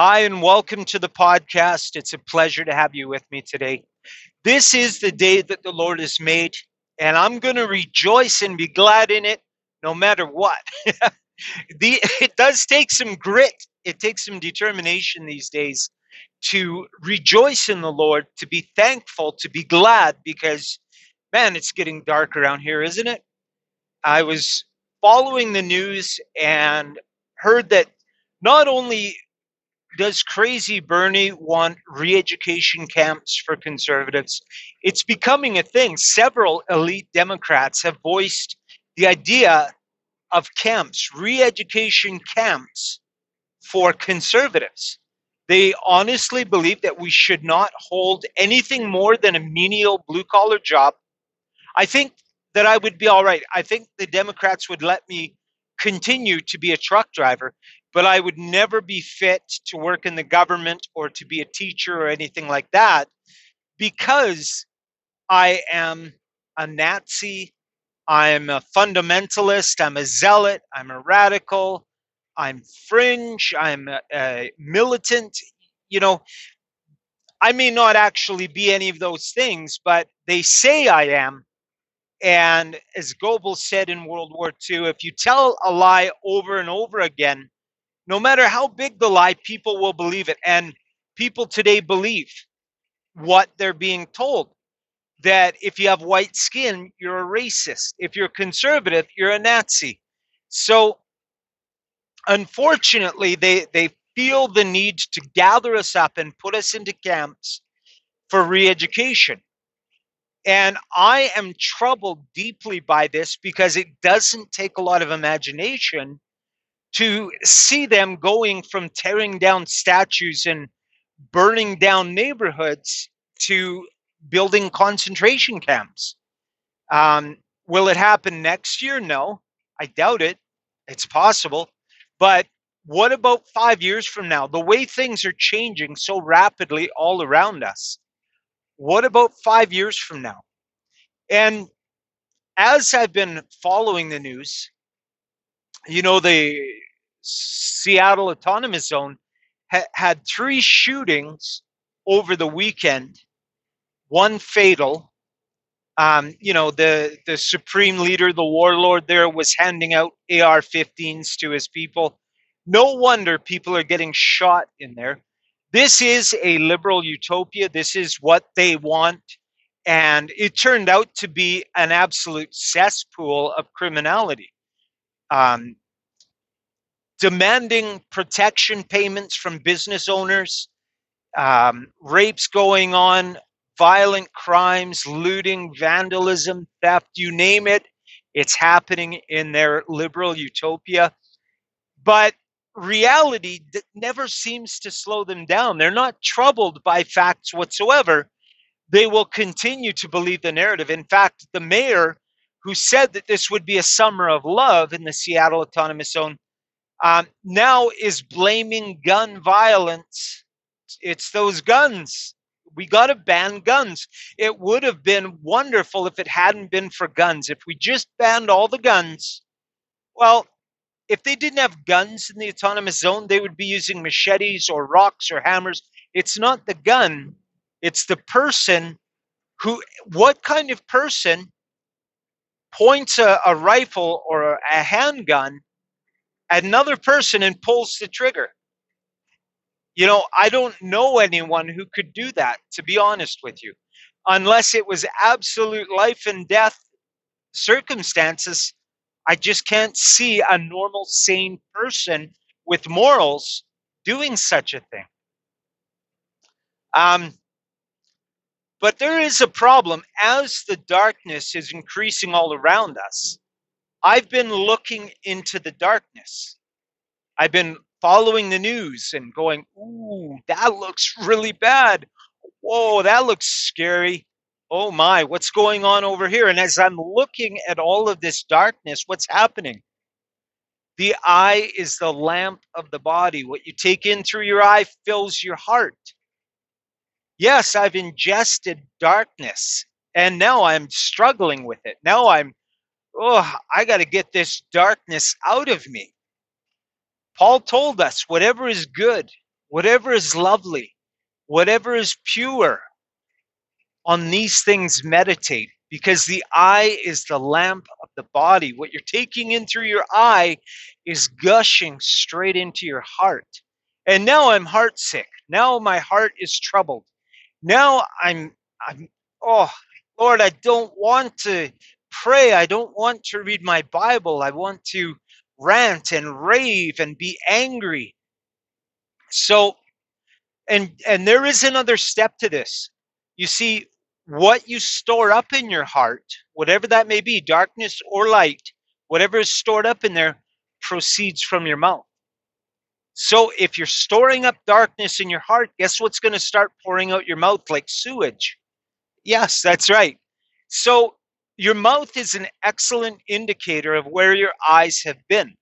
Hi, and welcome to the podcast. It's a pleasure to have you with me today. This is the day that the Lord has made, and I'm going to rejoice and be glad in it no matter what. the, it does take some grit, it takes some determination these days to rejoice in the Lord, to be thankful, to be glad, because man, it's getting dark around here, isn't it? I was following the news and heard that not only does crazy Bernie want re education camps for conservatives, it's becoming a thing. Several elite Democrats have voiced the idea of camps, re education camps for conservatives. They honestly believe that we should not hold anything more than a menial blue collar job. I think that I would be all right. I think the Democrats would let me continue to be a truck driver, but I would never be fit to work in the government or to be a teacher or anything like that because I am a Nazi, I'm a fundamentalist, I'm a zealot, I'm a radical, I'm fringe, I'm a, a militant. You know, I may not actually be any of those things, but they say I am. And as Goebbels said in World War II, if you tell a lie over and over again, no matter how big the lie, people will believe it. And people today believe what they're being told that if you have white skin, you're a racist. If you're conservative, you're a Nazi. So unfortunately, they, they feel the need to gather us up and put us into camps for re education. And I am troubled deeply by this because it doesn't take a lot of imagination to see them going from tearing down statues and burning down neighborhoods to building concentration camps. Um, will it happen next year? No, I doubt it. It's possible. But what about five years from now? The way things are changing so rapidly all around us. What about five years from now? And as I've been following the news, you know, the Seattle Autonomous Zone ha- had three shootings over the weekend, one fatal. Um, you know, the, the supreme leader, the warlord there, was handing out AR 15s to his people. No wonder people are getting shot in there. This is a liberal utopia. This is what they want. And it turned out to be an absolute cesspool of criminality. Um, demanding protection payments from business owners, um, rapes going on, violent crimes, looting, vandalism, theft, you name it, it's happening in their liberal utopia. But reality never seems to slow them down. They're not troubled by facts whatsoever. They will continue to believe the narrative. In fact, the mayor who said that this would be a summer of love in the Seattle Autonomous Zone um, now is blaming gun violence. It's those guns. We got to ban guns. It would have been wonderful if it hadn't been for guns. If we just banned all the guns, well, if they didn't have guns in the autonomous zone, they would be using machetes or rocks or hammers. It's not the gun, it's the person who, what kind of person points a, a rifle or a handgun another person and pulls the trigger. You know, I don't know anyone who could do that, to be honest with you, unless it was absolute life and death circumstances. I just can't see a normal, sane person with morals doing such a thing. Um, but there is a problem as the darkness is increasing all around us. I've been looking into the darkness. I've been following the news and going, ooh, that looks really bad. Whoa, that looks scary. Oh my, what's going on over here? And as I'm looking at all of this darkness, what's happening? The eye is the lamp of the body. What you take in through your eye fills your heart. Yes, I've ingested darkness and now I'm struggling with it. Now I'm oh, I got to get this darkness out of me. Paul told us whatever is good, whatever is lovely, whatever is pure, on these things meditate because the eye is the lamp of the body. What you're taking in through your eye is gushing straight into your heart. And now I'm heartsick. Now my heart is troubled. Now I'm I'm oh Lord, I don't want to pray. I don't want to read my Bible. I want to rant and rave and be angry. So and and there is another step to this. You see, what you store up in your heart, whatever that may be, darkness or light, whatever is stored up in there proceeds from your mouth. So if you're storing up darkness in your heart, guess what's going to start pouring out your mouth like sewage? Yes, that's right. So your mouth is an excellent indicator of where your eyes have been.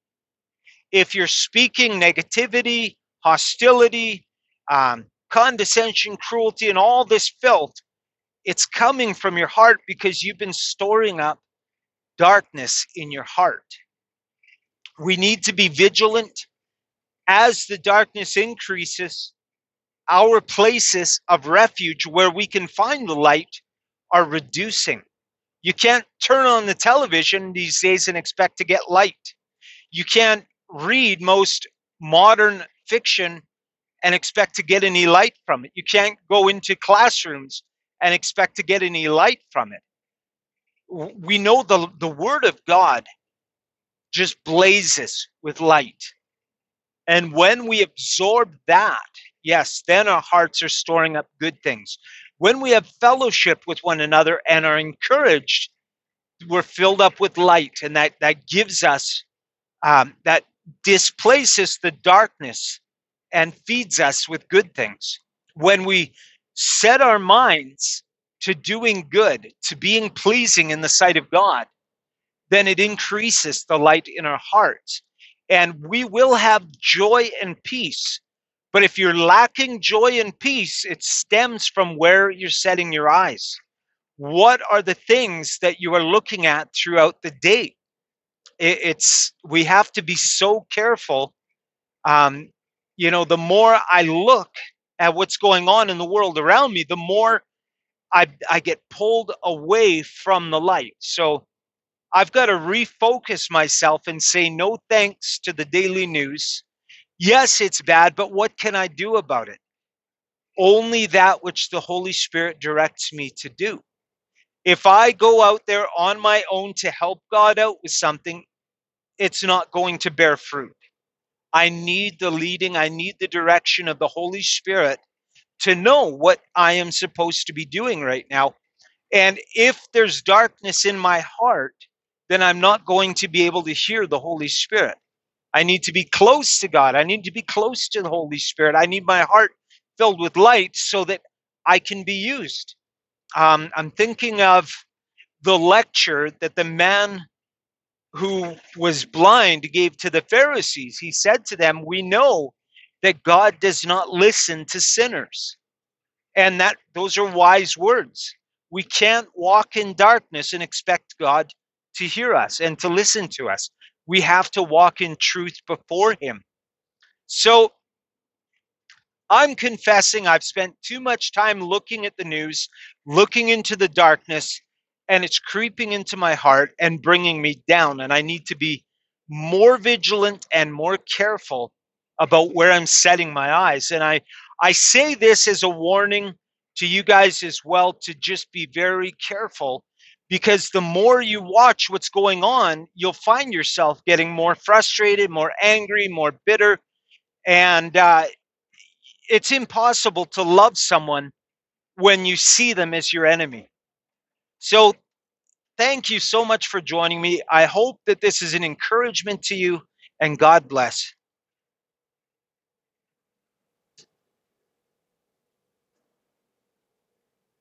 If you're speaking negativity, hostility, um, condescension, cruelty, and all this filth, it's coming from your heart because you've been storing up darkness in your heart. We need to be vigilant as the darkness increases. Our places of refuge where we can find the light are reducing. You can't turn on the television these days and expect to get light. You can't read most modern fiction and expect to get any light from it. You can't go into classrooms and expect to get any light from it. We know the, the Word of God just blazes with light. And when we absorb that, yes, then our hearts are storing up good things. When we have fellowship with one another and are encouraged, we're filled up with light, and that, that gives us, um, that displaces the darkness and feeds us with good things. When we set our minds to doing good, to being pleasing in the sight of God, then it increases the light in our hearts. And we will have joy and peace. But if you're lacking joy and peace, it stems from where you're setting your eyes. What are the things that you are looking at throughout the day? It's we have to be so careful. Um, you know, the more I look at what's going on in the world around me, the more I, I get pulled away from the light. So I've got to refocus myself and say no thanks to the daily news. Yes, it's bad, but what can I do about it? Only that which the Holy Spirit directs me to do. If I go out there on my own to help God out with something, it's not going to bear fruit. I need the leading, I need the direction of the Holy Spirit to know what I am supposed to be doing right now. And if there's darkness in my heart, then I'm not going to be able to hear the Holy Spirit. I need to be close to God. I need to be close to the Holy Spirit. I need my heart filled with light so that I can be used. Um, I'm thinking of the lecture that the man who was blind gave to the Pharisees. He said to them, We know that God does not listen to sinners. And that those are wise words. We can't walk in darkness and expect God to hear us and to listen to us. We have to walk in truth before him. So I'm confessing I've spent too much time looking at the news, looking into the darkness, and it's creeping into my heart and bringing me down. And I need to be more vigilant and more careful about where I'm setting my eyes. And I, I say this as a warning to you guys as well to just be very careful because the more you watch what's going on, you'll find yourself getting more frustrated, more angry, more bitter. And uh, it's impossible to love someone when you see them as your enemy. So, thank you so much for joining me. I hope that this is an encouragement to you, and God bless.